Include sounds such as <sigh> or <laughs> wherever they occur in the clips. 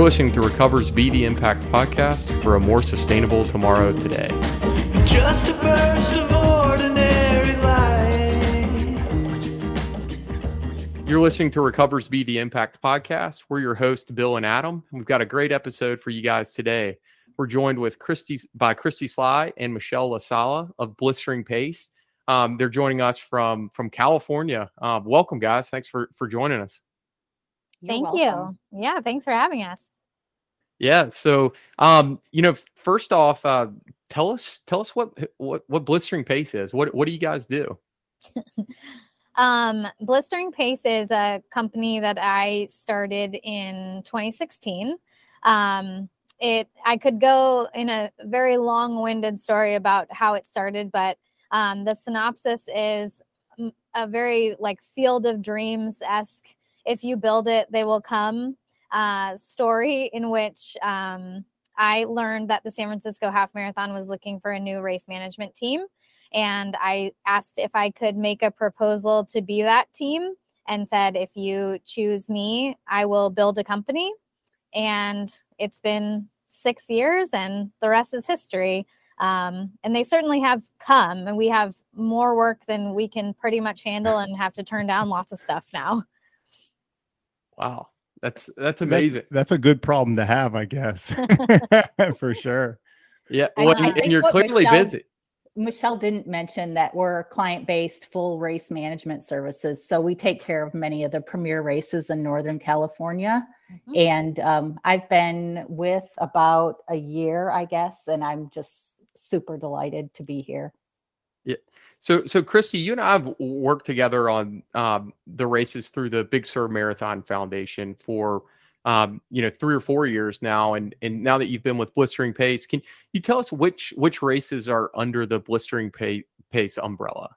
You're listening to Recover's Be the Impact podcast for a more sustainable tomorrow today. Just a burst of ordinary light. You're listening to Recover's Be the Impact podcast. We're your hosts, Bill and Adam. We've got a great episode for you guys today. We're joined with Christy by Christy Sly and Michelle LaSala of Blistering Pace. Um, they're joining us from from California. Uh, welcome, guys. Thanks for for joining us. You're Thank welcome. you. Yeah, thanks for having us. Yeah. So, um, you know, first off, uh, tell us tell us what what what blistering pace is. What what do you guys do? <laughs> um, blistering pace is a company that I started in 2016. Um, it I could go in a very long-winded story about how it started, but um, the synopsis is a very like field of dreams esque if you build it, they will come uh, story in which um, I learned that the San Francisco Half Marathon was looking for a new race management team. And I asked if I could make a proposal to be that team and said, if you choose me, I will build a company. And it's been six years, and the rest is history. Um, and they certainly have come, and we have more work than we can pretty much handle and have to turn down lots of stuff now. Wow. That's that's amazing. That's, that's a good problem to have, I guess. <laughs> <laughs> For sure. Yeah. Well, and, and you're clearly Michelle, busy. Michelle didn't mention that we're client based full race management services. So we take care of many of the premier races in Northern California. Mm-hmm. And um, I've been with about a year, I guess, and I'm just super delighted to be here. Yeah. So, so Christy, you and I have worked together on um, the races through the Big Sur Marathon Foundation for um, you know three or four years now, and and now that you've been with Blistering Pace, can you tell us which which races are under the Blistering Pace, Pace umbrella?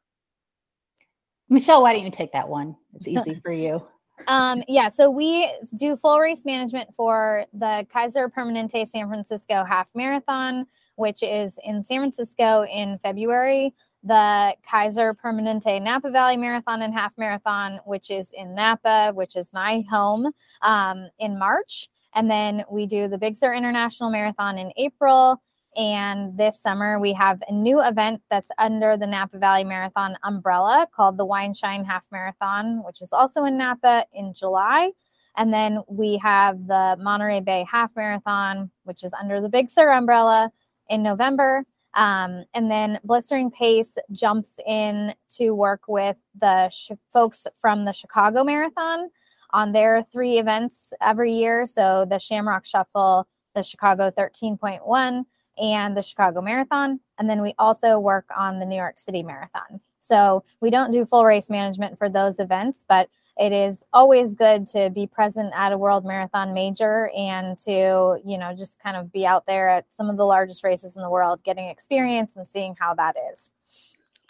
Michelle, why don't you take that one? It's <laughs> easy for you. Um, yeah, so we do full race management for the Kaiser Permanente San Francisco Half Marathon, which is in San Francisco in February the Kaiser Permanente Napa Valley Marathon and Half Marathon, which is in Napa, which is my home, um, in March. And then we do the Big Sur International Marathon in April. And this summer, we have a new event that's under the Napa Valley Marathon umbrella called the Wine Shine Half Marathon, which is also in Napa in July. And then we have the Monterey Bay Half Marathon, which is under the Big Sur umbrella in November. Um, and then Blistering Pace jumps in to work with the sh- folks from the Chicago Marathon on their three events every year. So the Shamrock Shuffle, the Chicago 13.1, and the Chicago Marathon. And then we also work on the New York City Marathon. So we don't do full race management for those events, but it is always good to be present at a world marathon major and to you know just kind of be out there at some of the largest races in the world getting experience and seeing how that is.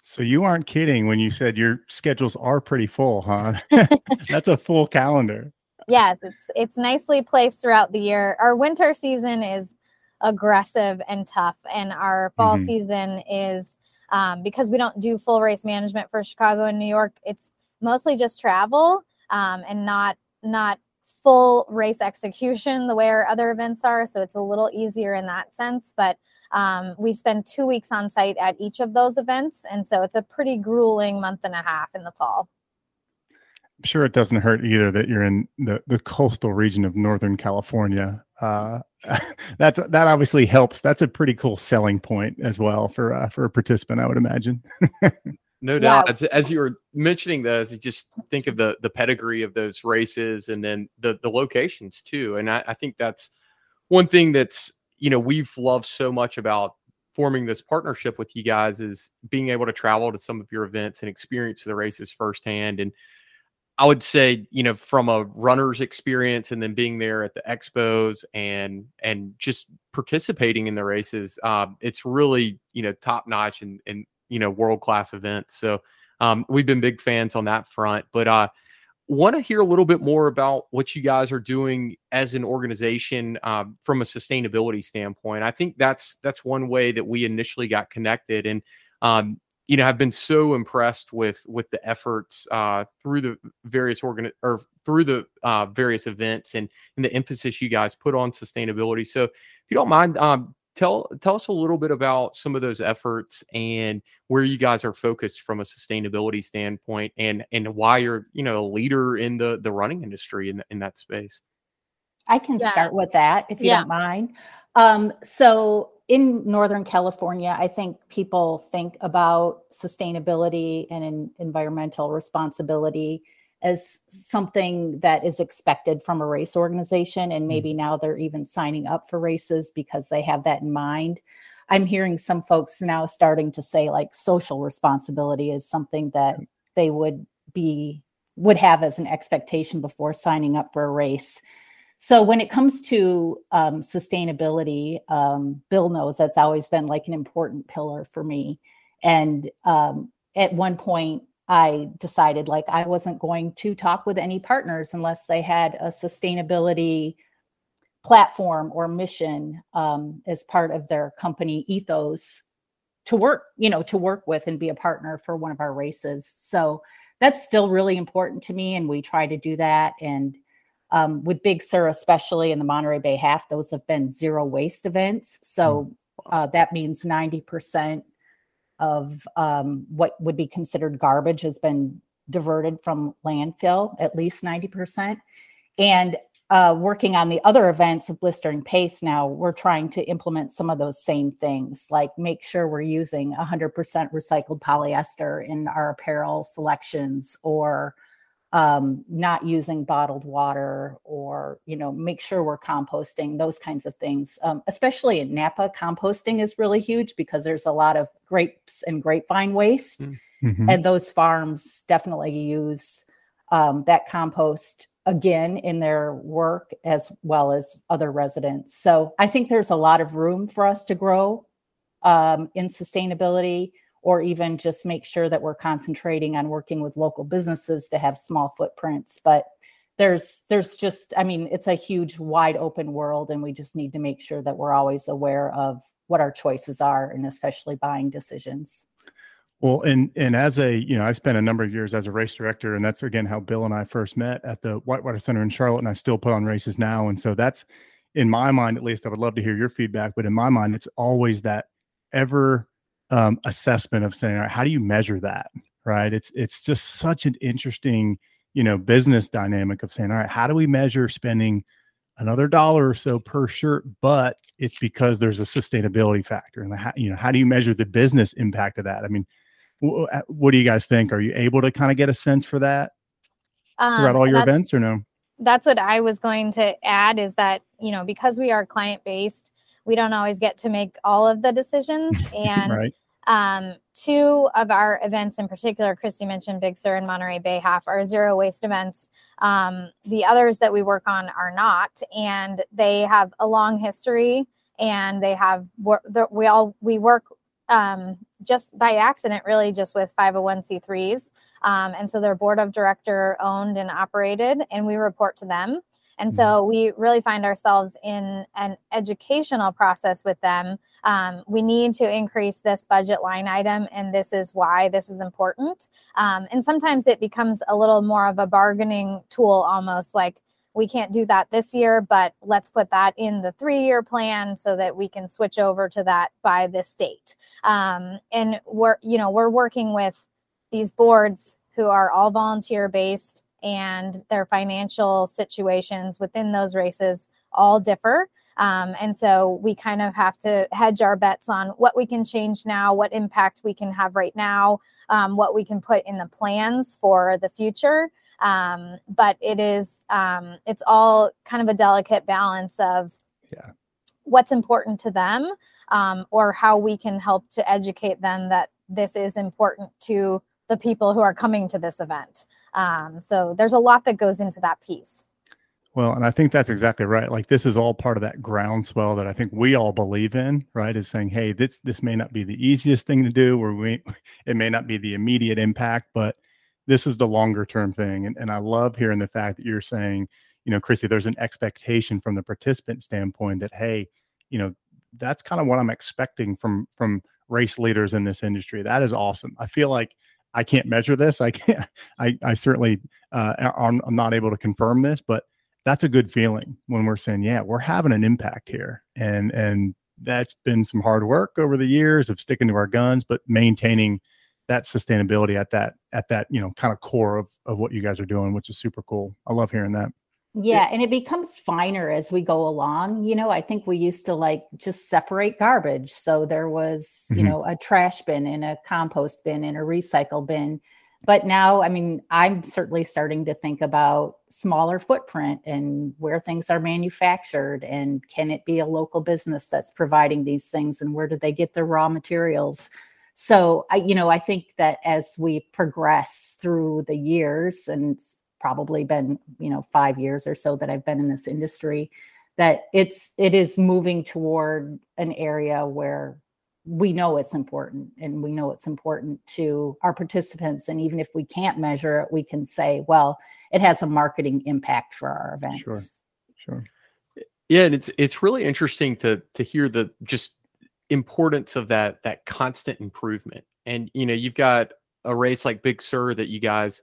So you aren't kidding when you said your schedules are pretty full huh? <laughs> That's a full calendar. Yes it's it's nicely placed throughout the year. Our winter season is aggressive and tough and our fall mm-hmm. season is um, because we don't do full race management for chicago and new york it's mostly just travel um, and not not full race execution the way our other events are. So it's a little easier in that sense. But um, we spend two weeks on site at each of those events. And so it's a pretty grueling month and a half in the fall. I'm sure it doesn't hurt either that you're in the, the coastal region of Northern California. Uh, <laughs> that's that obviously helps. That's a pretty cool selling point as well for uh, for a participant, I would imagine. <laughs> No doubt. As, as, you were mentioning those, you just think of the the pedigree of those races and then the the locations too. And I, I think that's one thing that's you know we've loved so much about forming this partnership with you guys is being able to travel to some of your events and experience the races firsthand. And I would say, you know, from a runner's experience and then being there at the expos and and just participating in the races, um, it's really you know top notch and and you know world class events. So um, we've been big fans on that front. But uh, want to hear a little bit more about what you guys are doing as an organization um, from a sustainability standpoint. I think that's that's one way that we initially got connected. And um, you know, I've been so impressed with with the efforts uh, through the various organ or through the uh, various events and and the emphasis you guys put on sustainability. So, if you don't mind, um, tell tell us a little bit about some of those efforts and where you guys are focused from a sustainability standpoint, and and why you're you know a leader in the the running industry in in that space. I can yeah. start with that if you yeah. don't mind. Um, so in Northern California, I think people think about sustainability and environmental responsibility as something that is expected from a race organization. And maybe mm. now they're even signing up for races because they have that in mind. I'm hearing some folks now starting to say like social responsibility is something that they would be would have as an expectation before signing up for a race. So when it comes to um, sustainability, um, Bill knows that's always been like an important pillar for me. And um, at one point, I decided like I wasn't going to talk with any partners unless they had a sustainability platform or mission um, as part of their company ethos to work, you know, to work with and be a partner for one of our races. So that's still really important to me, and we try to do that. And um, with Big Sur, especially in the Monterey Bay half, those have been zero waste events. So hmm. uh, that means 90% of um, what would be considered garbage has been diverted from landfill, at least 90%. And uh, working on the other events of blistering pace now, we're trying to implement some of those same things, like make sure we're using 100% recycled polyester in our apparel selections or um, not using bottled water or you know make sure we're composting those kinds of things um, especially in napa composting is really huge because there's a lot of grapes and grapevine waste mm. mm-hmm. and those farms definitely use um, that compost again in their work as well as other residents so i think there's a lot of room for us to grow um, in sustainability or even just make sure that we're concentrating on working with local businesses to have small footprints. But there's there's just i mean it's a huge wide open world and we just need to make sure that we're always aware of what our choices are and especially buying decisions. Well and and as a you know i spent a number of years as a race director and that's again how bill and i first met at the whitewater center in charlotte and i still put on races now. And so that's in my mind at least i would love to hear your feedback but in my mind it's always that ever um, assessment of saying, how do you measure that? Right. It's it's just such an interesting, you know, business dynamic of saying, all right, how do we measure spending another dollar or so per shirt, but it's because there's a sustainability factor, and how, you know, how do you measure the business impact of that? I mean, w- uh, what do you guys think? Are you able to kind of get a sense for that um, throughout all your events, or no? That's what I was going to add. Is that you know because we are client based we don't always get to make all of the decisions. <laughs> And right. um, two of our events in particular, Christy mentioned Big Sur and Monterey Bay Half, are zero waste events. Um, the others that we work on are not, and they have a long history. And they have we all we work um, just by accident, really, just with 501c3s. Um, and so they're board of director owned and operated, and we report to them. And mm-hmm. so we really find ourselves in an educational process with them. Um, we need to increase this budget line item, and this is why this is important. Um, and sometimes it becomes a little more of a bargaining tool, almost like we can't do that this year, but let's put that in the three year plan so that we can switch over to that by this date. Um, and we're, you know, we're working with these boards who are all volunteer based and their financial situations within those races all differ. Um, and so we kind of have to hedge our bets on what we can change now, what impact we can have right now, um, what we can put in the plans for the future. Um, but it is, um, it's all kind of a delicate balance of yeah. what's important to them um, or how we can help to educate them that this is important to the people who are coming to this event. Um, so there's a lot that goes into that piece. Well, and I think that's exactly right. Like this is all part of that groundswell that I think we all believe in, right? Is saying, hey, this this may not be the easiest thing to do, or we <laughs> it may not be the immediate impact, but this is the longer term thing. And and I love hearing the fact that you're saying, you know, Christy, there's an expectation from the participant standpoint that, hey, you know, that's kind of what I'm expecting from from race leaders in this industry. That is awesome. I feel like I can't measure this. I can't. <laughs> I I certainly uh, I'm, I'm not able to confirm this, but that's a good feeling when we're saying, yeah, we're having an impact here, and and that's been some hard work over the years of sticking to our guns, but maintaining that sustainability at that at that you know kind of core of of what you guys are doing, which is super cool. I love hearing that. Yeah, and it becomes finer as we go along. You know, I think we used to like just separate garbage. So there was, mm-hmm. you know, a trash bin and a compost bin and a recycle bin. But now, I mean, I'm certainly starting to think about smaller footprint and where things are manufactured and can it be a local business that's providing these things and where do they get their raw materials? So I, you know, I think that as we progress through the years and probably been you know five years or so that i've been in this industry that it's it is moving toward an area where we know it's important and we know it's important to our participants. And even if we can't measure it we can say well it has a marketing impact for our events. Sure sure. Yeah and it's it's really interesting to to hear the just importance of that that constant improvement. And you know you've got a race like big sur that you guys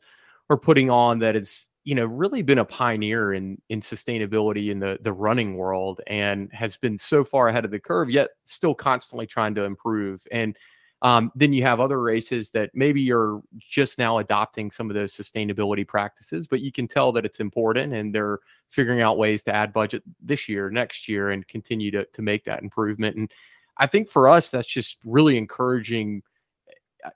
are putting on that is you know really been a pioneer in in sustainability in the the running world and has been so far ahead of the curve yet still constantly trying to improve. And um, then you have other races that maybe you're just now adopting some of those sustainability practices but you can tell that it's important and they're figuring out ways to add budget this year next year and continue to, to make that improvement. And i think for us that's just really encouraging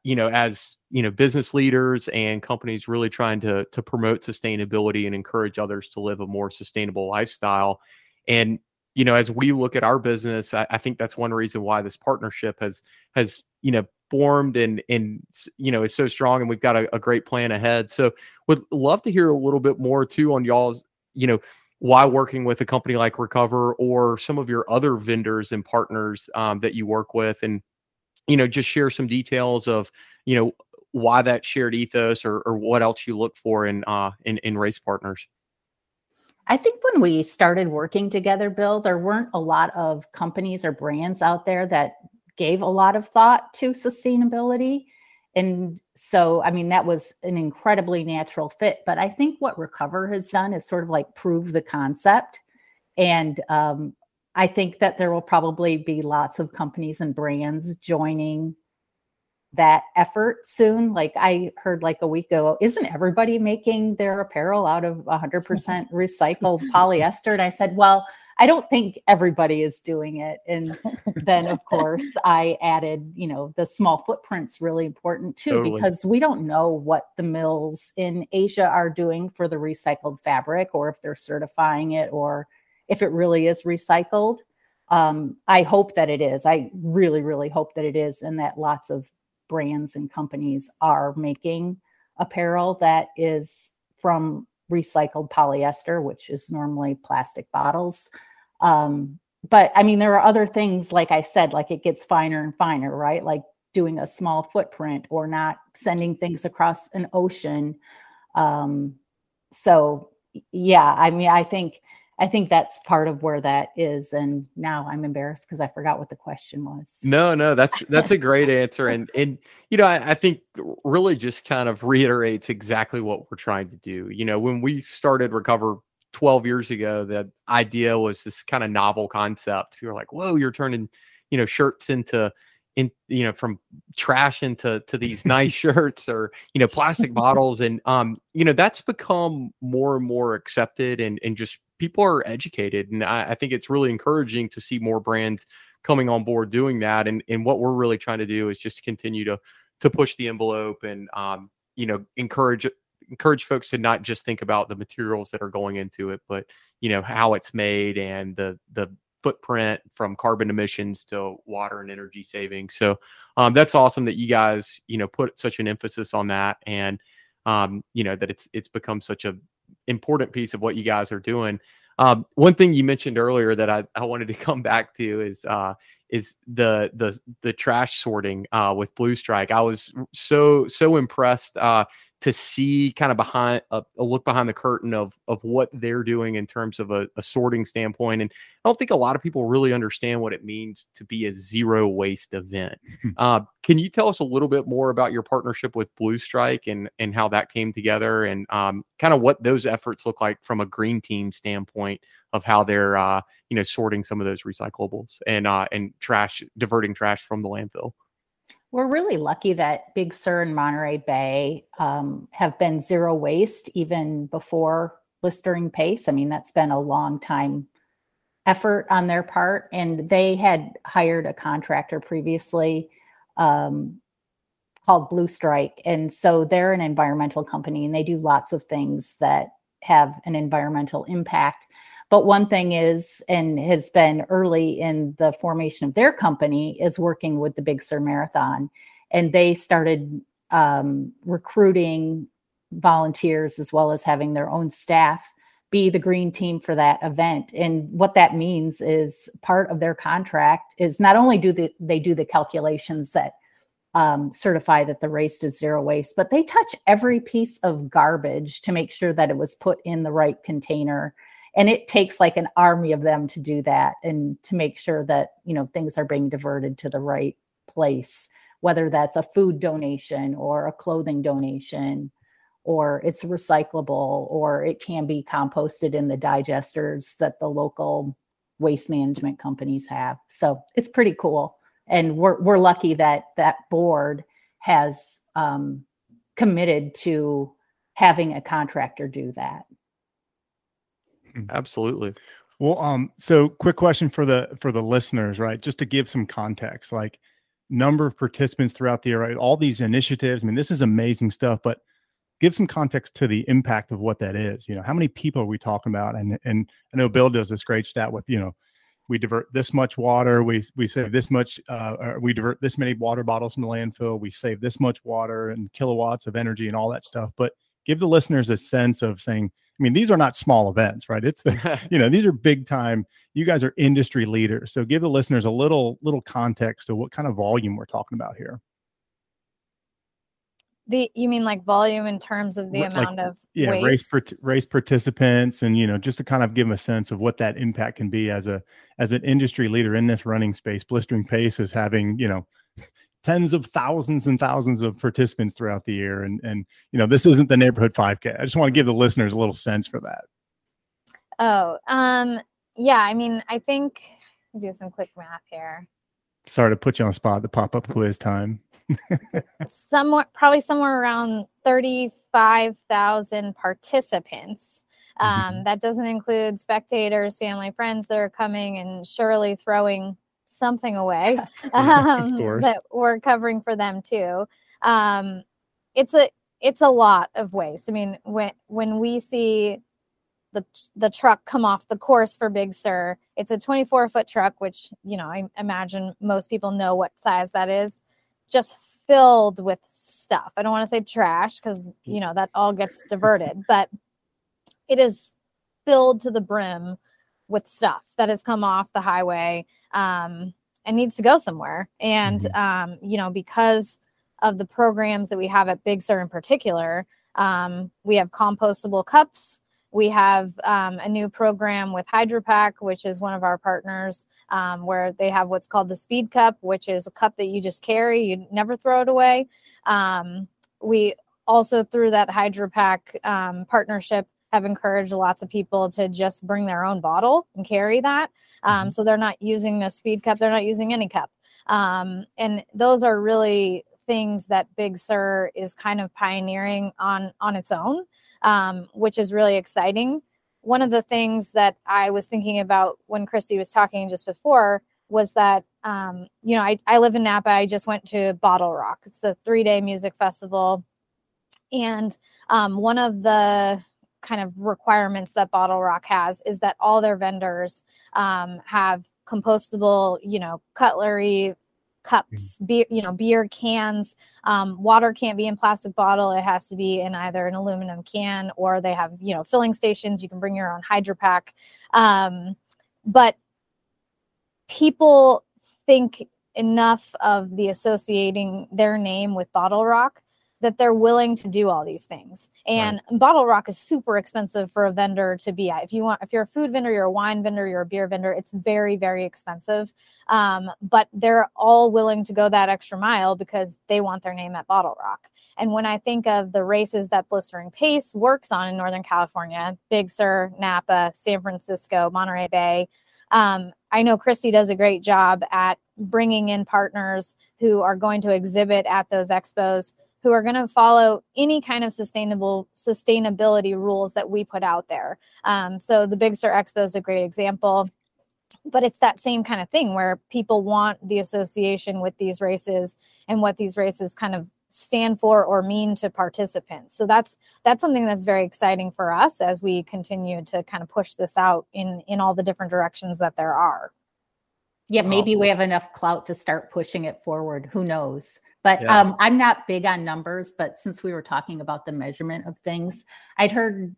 you know, as you know, business leaders and companies really trying to to promote sustainability and encourage others to live a more sustainable lifestyle. And you know, as we look at our business, I, I think that's one reason why this partnership has has you know formed and and you know is so strong, and we've got a, a great plan ahead. So, would love to hear a little bit more too on y'all's you know why working with a company like Recover or some of your other vendors and partners um, that you work with, and you know, just share some details of, you know, why that shared ethos or, or what else you look for in, uh, in, in race partners. I think when we started working together, Bill, there weren't a lot of companies or brands out there that gave a lot of thought to sustainability. And so, I mean, that was an incredibly natural fit. But I think what Recover has done is sort of like prove the concept. And um, I think that there will probably be lots of companies and brands joining that effort soon. Like I heard like a week ago, isn't everybody making their apparel out of 100% <laughs> recycled polyester? And I said, well, I don't think everybody is doing it. And then, of <laughs> course, I added, you know, the small footprint's really important too, totally. because we don't know what the mills in Asia are doing for the recycled fabric or if they're certifying it or if it really is recycled. Um, I hope that it is. I really, really hope that it is, and that lots of brands and companies are making apparel that is from recycled polyester, which is normally plastic bottles. Um, but I mean, there are other things, like I said, like it gets finer and finer, right? Like doing a small footprint or not sending things across an ocean. Um, so, yeah, I mean, I think I think that's part of where that is. And now I'm embarrassed because I forgot what the question was. No, no, that's that's a great answer. And <laughs> and you know, I, I, think really just kind of reiterates exactly what we're trying to do. You know, when we started Recover 12 years ago, the idea was this kind of novel concept. You were like, whoa, you're turning, you know, shirts into in you know from trash into to these nice shirts or you know plastic bottles and um you know that's become more and more accepted and and just people are educated and I, I think it's really encouraging to see more brands coming on board doing that and and what we're really trying to do is just continue to to push the envelope and um you know encourage encourage folks to not just think about the materials that are going into it but you know how it's made and the the footprint from carbon emissions to water and energy savings. So um, that's awesome that you guys, you know, put such an emphasis on that, and um, you know that it's it's become such a important piece of what you guys are doing. Um, one thing you mentioned earlier that I, I wanted to <laughs> come back to is uh, is the the the trash sorting uh, with Blue Strike. I was so so impressed uh, to see kind of behind a, a, look behind the curtain of of what they're doing in terms of a, a, sorting standpoint. And I don't think a lot of people really understand what it means to be a zero waste event. <laughs> Uh, can you tell us a little bit more about your partnership with Blue Strike and and how that came together, and um, kind of what those efforts look like from a green team standpoint of how they're uh, you know sorting some of those recyclables and uh, and trash diverting trash from the landfill? We're really lucky that Big Sur and Monterey Bay um, have been zero waste even before blistering pace. I mean, that's been a long time effort on their part. And they had hired a contractor previously um, called Blue Strike. And so they're an environmental company and they do lots of things that have an environmental impact. But one thing is, and has been early in the formation of their company, is working with the Big Sur Marathon. And they started um, recruiting volunteers as well as having their own staff be the green team for that event. And what that means is part of their contract is not only do the, they do the calculations that um, certify that the race is zero waste, but they touch every piece of garbage to make sure that it was put in the right container and it takes like an army of them to do that and to make sure that you know things are being diverted to the right place whether that's a food donation or a clothing donation or it's recyclable or it can be composted in the digesters that the local waste management companies have so it's pretty cool and we're, we're lucky that that board has um, committed to having a contractor do that. Absolutely. Well, um, so quick question for the for the listeners, right? Just to give some context, like number of participants throughout the year, right? All these initiatives. I mean, this is amazing stuff, but give some context to the impact of what that is. You know, how many people are we talking about? And and I know Bill does this great stat with, you know, we divert this much water, we we save this much, uh, we divert this many water bottles from the landfill, we save this much water and kilowatts of energy and all that stuff. But give the listeners a sense of saying, I mean, these are not small events, right? It's the, <laughs> you know, these are big time. You guys are industry leaders. So give the listeners a little, little context of what kind of volume we're talking about here. The, you mean like volume in terms of the like, amount of yeah waste? race race participants and you know just to kind of give them a sense of what that impact can be as a as an industry leader in this running space blistering pace is having you know tens of thousands and thousands of participants throughout the year. And and you know, this isn't the neighborhood 5K. I just want to give the listeners a little sense for that. Oh, um, yeah. I mean, I think do some quick math here. Sorry to put you on spot. The pop up quiz time. <laughs> somewhere, probably somewhere around thirty-five thousand participants. Um, mm-hmm. That doesn't include spectators, family, friends that are coming, and surely throwing something away <laughs> <laughs> um, that we're covering for them too. Um, it's a it's a lot of waste. I mean, when when we see the the truck come off the course for Big Sur, it's a 24 foot truck, which you know I imagine most people know what size that is, just filled with stuff. I don't want to say trash because you know that all gets diverted, <laughs> but it is filled to the brim with stuff that has come off the highway um, and needs to go somewhere. And, mm-hmm. um, you know, because of the programs that we have at Big Sur in particular, um, we have compostable cups. We have um, a new program with HydraPak, which is one of our partners, um, where they have what's called the Speed Cup, which is a cup that you just carry, you never throw it away. Um, we also, through that HydraPak um, partnership, have encouraged lots of people to just bring their own bottle and carry that. Um, mm-hmm. So they're not using a speed cup, they're not using any cup. Um, and those are really things that Big Sur is kind of pioneering on on its own, um, which is really exciting. One of the things that I was thinking about when Christy was talking just before was that um, you know I, I live in Napa. I just went to Bottle Rock. It's a three day music festival, and um, one of the kind of requirements that Bottle Rock has is that all their vendors um, have compostable, you know, cutlery, cups, mm. beer, you know, beer cans. Um, water can't be in plastic bottle; it has to be in either an aluminum can or they have, you know, filling stations. You can bring your own HydraPak, um, but people think enough of the associating their name with Bottle Rock that they're willing to do all these things. And right. BottleRock is super expensive for a vendor to be at. If you want, if you're a food vendor, you're a wine vendor, you're a beer vendor, it's very, very expensive. Um, but they're all willing to go that extra mile because they want their name at bottle rock. And when I think of the races that Blistering Pace works on in Northern California, Big Sur, Napa, San Francisco, Monterey Bay, um, I know Christy does a great job at bringing in partners who are going to exhibit at those expos who are going to follow any kind of sustainable sustainability rules that we put out there. Um, so the Big Sur Expo is a great example but it's that same kind of thing where people want the association with these races and what these races kind of stand for or mean to participants. So that's that's something that's very exciting for us as we continue to kind of push this out in in all the different directions that there are. Yeah, maybe we have enough clout to start pushing it forward. Who knows? But yeah. um, I'm not big on numbers, but since we were talking about the measurement of things, I'd heard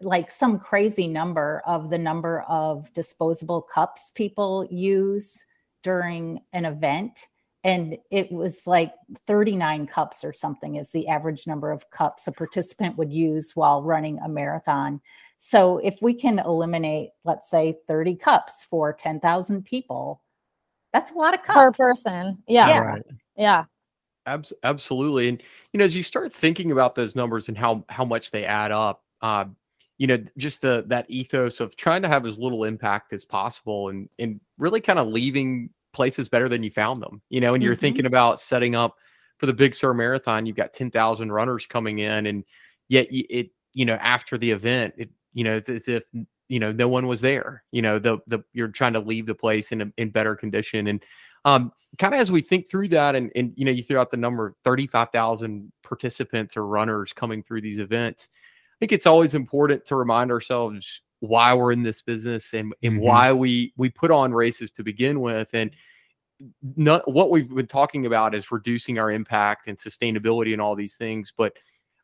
like some crazy number of the number of disposable cups people use during an event and it was like 39 cups or something is the average number of cups a participant would use while running a marathon so if we can eliminate let's say 30 cups for 10,000 people that's a lot of cups per person yeah yeah, right. yeah. Abs- absolutely and you know as you start thinking about those numbers and how how much they add up uh, you know just the that ethos of trying to have as little impact as possible and and really kind of leaving places better than you found them. You know, and you're mm-hmm. thinking about setting up for the Big Sur Marathon. You've got ten thousand runners coming in, and yet it you know after the event, it you know it's as if you know no one was there. You know, the the you're trying to leave the place in a, in better condition, and um, kind of as we think through that, and and you know you threw out the number thirty five thousand participants or runners coming through these events. I think it's always important to remind ourselves why we're in this business and, and mm-hmm. why we we put on races to begin with and not, what we've been talking about is reducing our impact and sustainability and all these things but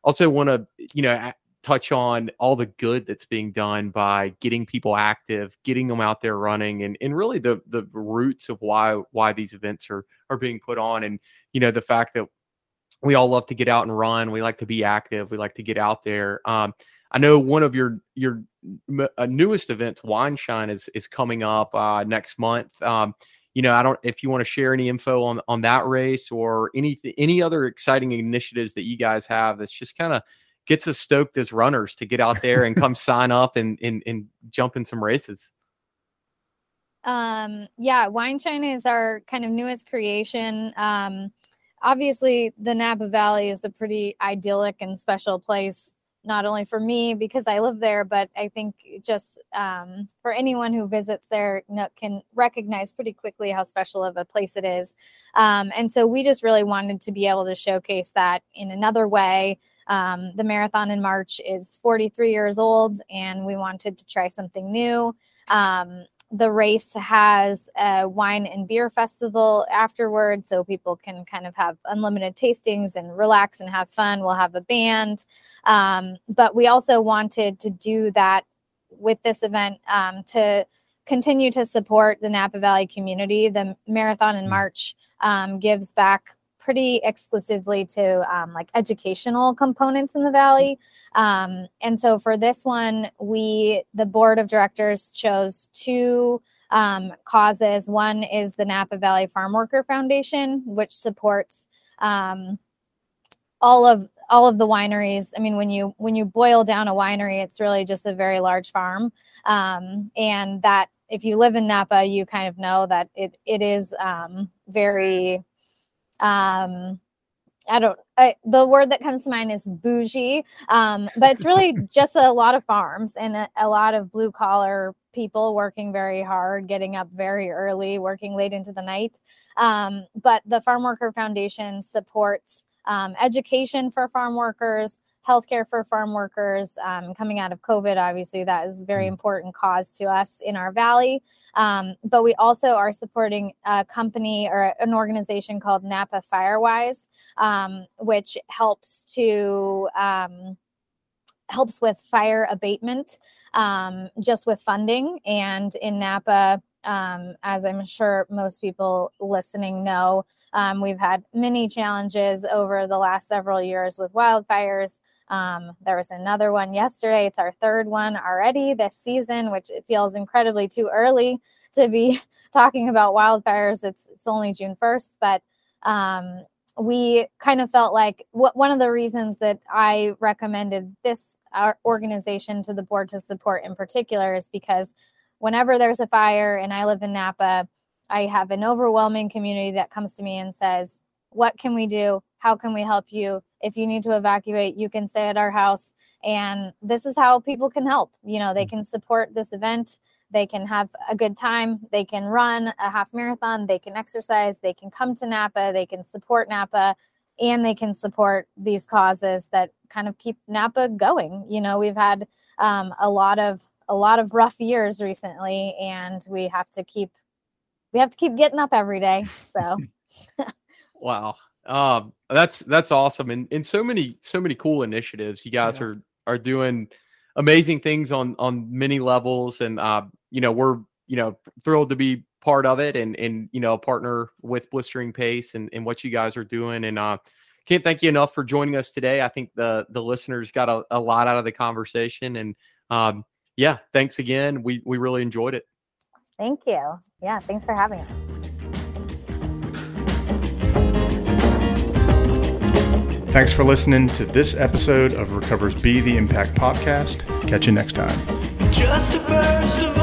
also want to you know touch on all the good that's being done by getting people active getting them out there running and, and really the the roots of why why these events are are being put on and you know the fact that we all love to get out and run we like to be active we like to get out there um, I know one of your your uh, newest events, Wine Shine, is is coming up uh, next month. Um, you know, I don't if you want to share any info on on that race or any any other exciting initiatives that you guys have. That's just kind of gets us stoked as runners to get out there and come <laughs> sign up and and and jump in some races. Um, yeah, Wine Shine is our kind of newest creation. Um, obviously, the Napa Valley is a pretty idyllic and special place not only for me because I live there, but I think just um, for anyone who visits there can recognize pretty quickly how special of a place it is. Um, and so we just really wanted to be able to showcase that in another way. Um, the marathon in March is 43 years old, and we wanted to try something new. Um, the race has a wine and beer festival afterwards, so people can kind of have unlimited tastings and relax and have fun. We'll have a band. Um, but we also wanted to do that with this event um, to continue to support the Napa Valley community. The marathon in mm. March um, gives back pretty exclusively to um, like educational components in the valley. Um, and so for this one, we, the board of directors, chose two um, causes. One is the Napa Valley Farm Worker Foundation, which supports um, all of all of the wineries. I mean, when you when you boil down a winery, it's really just a very large farm, um, and that if you live in Napa, you kind of know that it it is um, very um I don't I, the word that comes to mind is bougie. Um but it's really <laughs> just a lot of farms and a, a lot of blue collar people working very hard getting up very early working late into the night. Um but the farm worker foundation supports um, education for farm workers healthcare for farm workers um, coming out of COVID. Obviously, that is a very mm. important cause to us in our valley. Um, but we also are supporting a company or an organization called Napa Firewise, um, which helps to um, helps with fire abatement, um, just with funding. And in Napa, um, as I'm sure most people listening know, Um, we've had many challenges over the last several years with wildfires. Um, there was another one yesterday. It's our third one already this season, which it feels incredibly too early to be <laughs> talking about wildfires. It's it's only June first, but um, we kind of felt like one of the reasons that I recommended this organization to the board to support in particular is because whenever there's a fire and I live in Napa, I have an overwhelming community that comes to me and says, What can we do? How can we help you? If you need to evacuate, you can stay at our house. And this is how people can help. You know, they mm. can support this event, they can have a good time, they can run a half marathon, they can exercise, they can come to Napa, they can support Napa, and they can support these causes that kind of keep Napa going. You know, we've had um, a lot of a lot of rough years recently, and we have to keep we have to keep getting up every day. So, <laughs> wow, um, that's that's awesome, and and so many so many cool initiatives you guys yeah. are are doing amazing things on on many levels, and uh, you know we're you know thrilled to be part of it and and you know partner with blistering pace and, and what you guys are doing and uh can't thank you enough for joining us today i think the the listeners got a, a lot out of the conversation and um yeah thanks again we we really enjoyed it Thank you. Yeah, thanks for having us. Thanks for listening to this episode of Recovers Be the Impact podcast. Catch you next time.